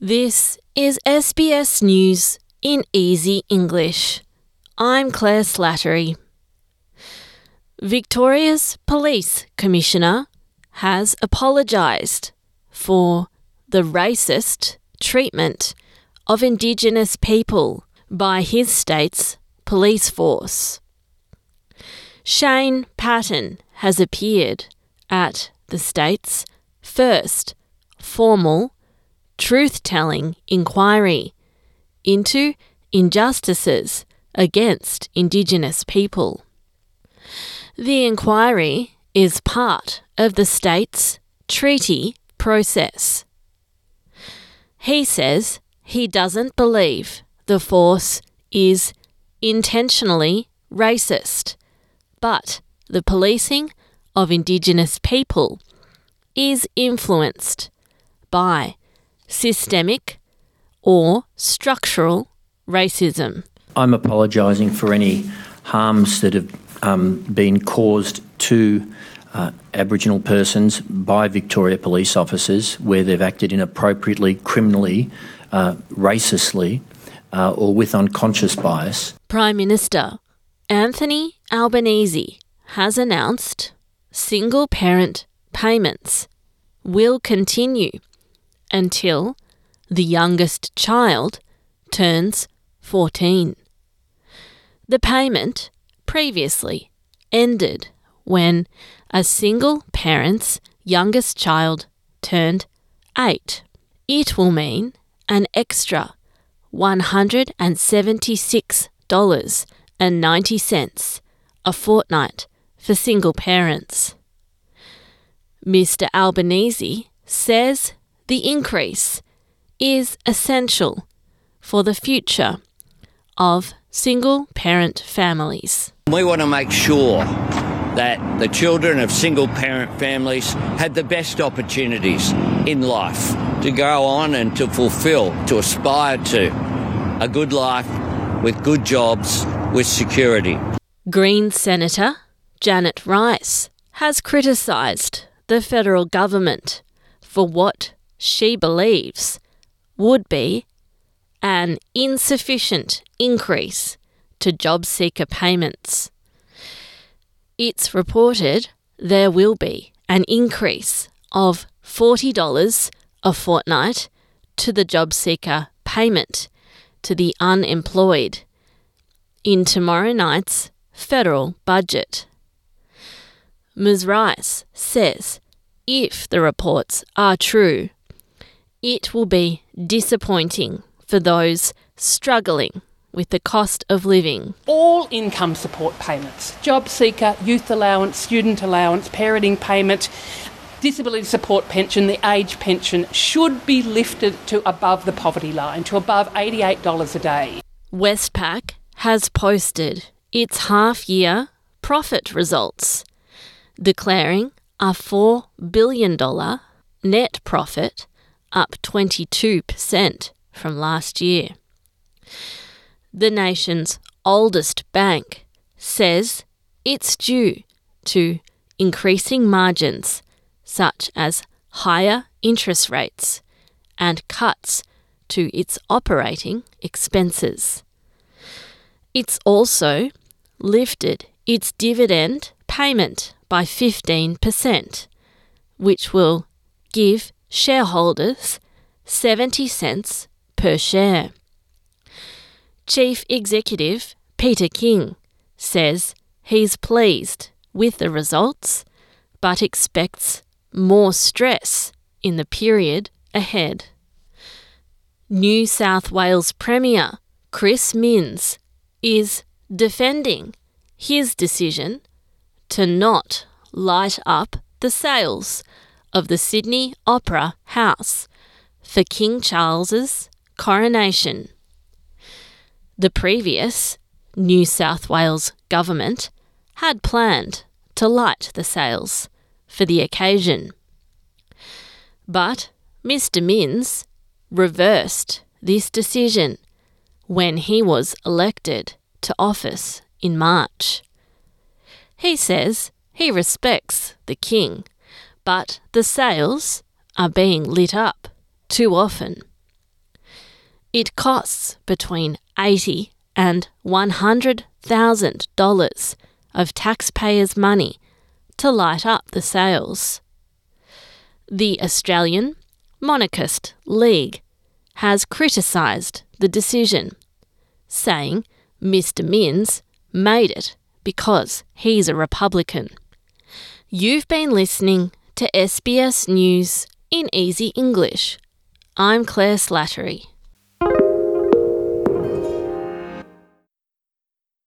This is SBS News in Easy English. I'm Claire Slattery. Victoria's Police Commissioner has apologised for the racist treatment of Indigenous people by his state's police force. Shane Patton has appeared at the state's first formal truth telling inquiry into injustices against Indigenous people. The inquiry is part of the state's treaty process. He says he doesn't believe the force is intentionally racist, but the policing of Indigenous people is influenced by systemic or structural racism. I'm apologising for any harms that have um, been caused to uh, Aboriginal persons by Victoria police officers where they've acted inappropriately, criminally, uh, racistly, uh, or with unconscious bias. Prime Minister Anthony Albanese has announced single parent payments will continue until the youngest child turns 14. The payment previously ended when a single parent's youngest child turned 8. It will mean an extra $176.90 a fortnight for single parents. Mr. Albanese says the increase is essential for the future of single parent families. We want to make sure that the children of single parent families have the best opportunities in life to go on and to fulfill, to aspire to a good life with good jobs, with security. Green Senator Janet Rice has criticised the federal government for what she believes would be an insufficient increase to job seeker payments. It's reported there will be an increase of $40 a fortnight to the job seeker payment to the unemployed in tomorrow night's federal budget. Ms. Rice says if the reports are true, it will be disappointing for those struggling with the cost of living. All income support payments, job seeker, youth allowance, student allowance, parenting payment, disability support pension, the age pension should be lifted to above the poverty line, to above $88 a day. Westpac has posted its half year profit results, declaring a $4 billion net profit, up 22% from last year. The nation's oldest bank says it's due to increasing margins such as higher interest rates and cuts to its operating expenses. It's also lifted its dividend payment by 15%, which will give shareholders 70 cents per share. Chief Executive Peter King says he's pleased with the results but expects more stress in the period ahead. New South Wales Premier Chris Minns is defending his decision to not light up the sails of the Sydney Opera House for King Charles's coronation. The previous New South Wales government had planned to light the sails for the occasion. But Mr. Minns reversed this decision when he was elected to office in March. He says he respects the King, but the sails are being lit up too often. It costs between eighty and one hundred thousand dollars of taxpayers' money to light up the sails. The Australian Monarchist League has criticised the decision, saying Mr. Minns made it because he's a Republican. You've been listening to SBS News in Easy English. I'm Claire Slattery.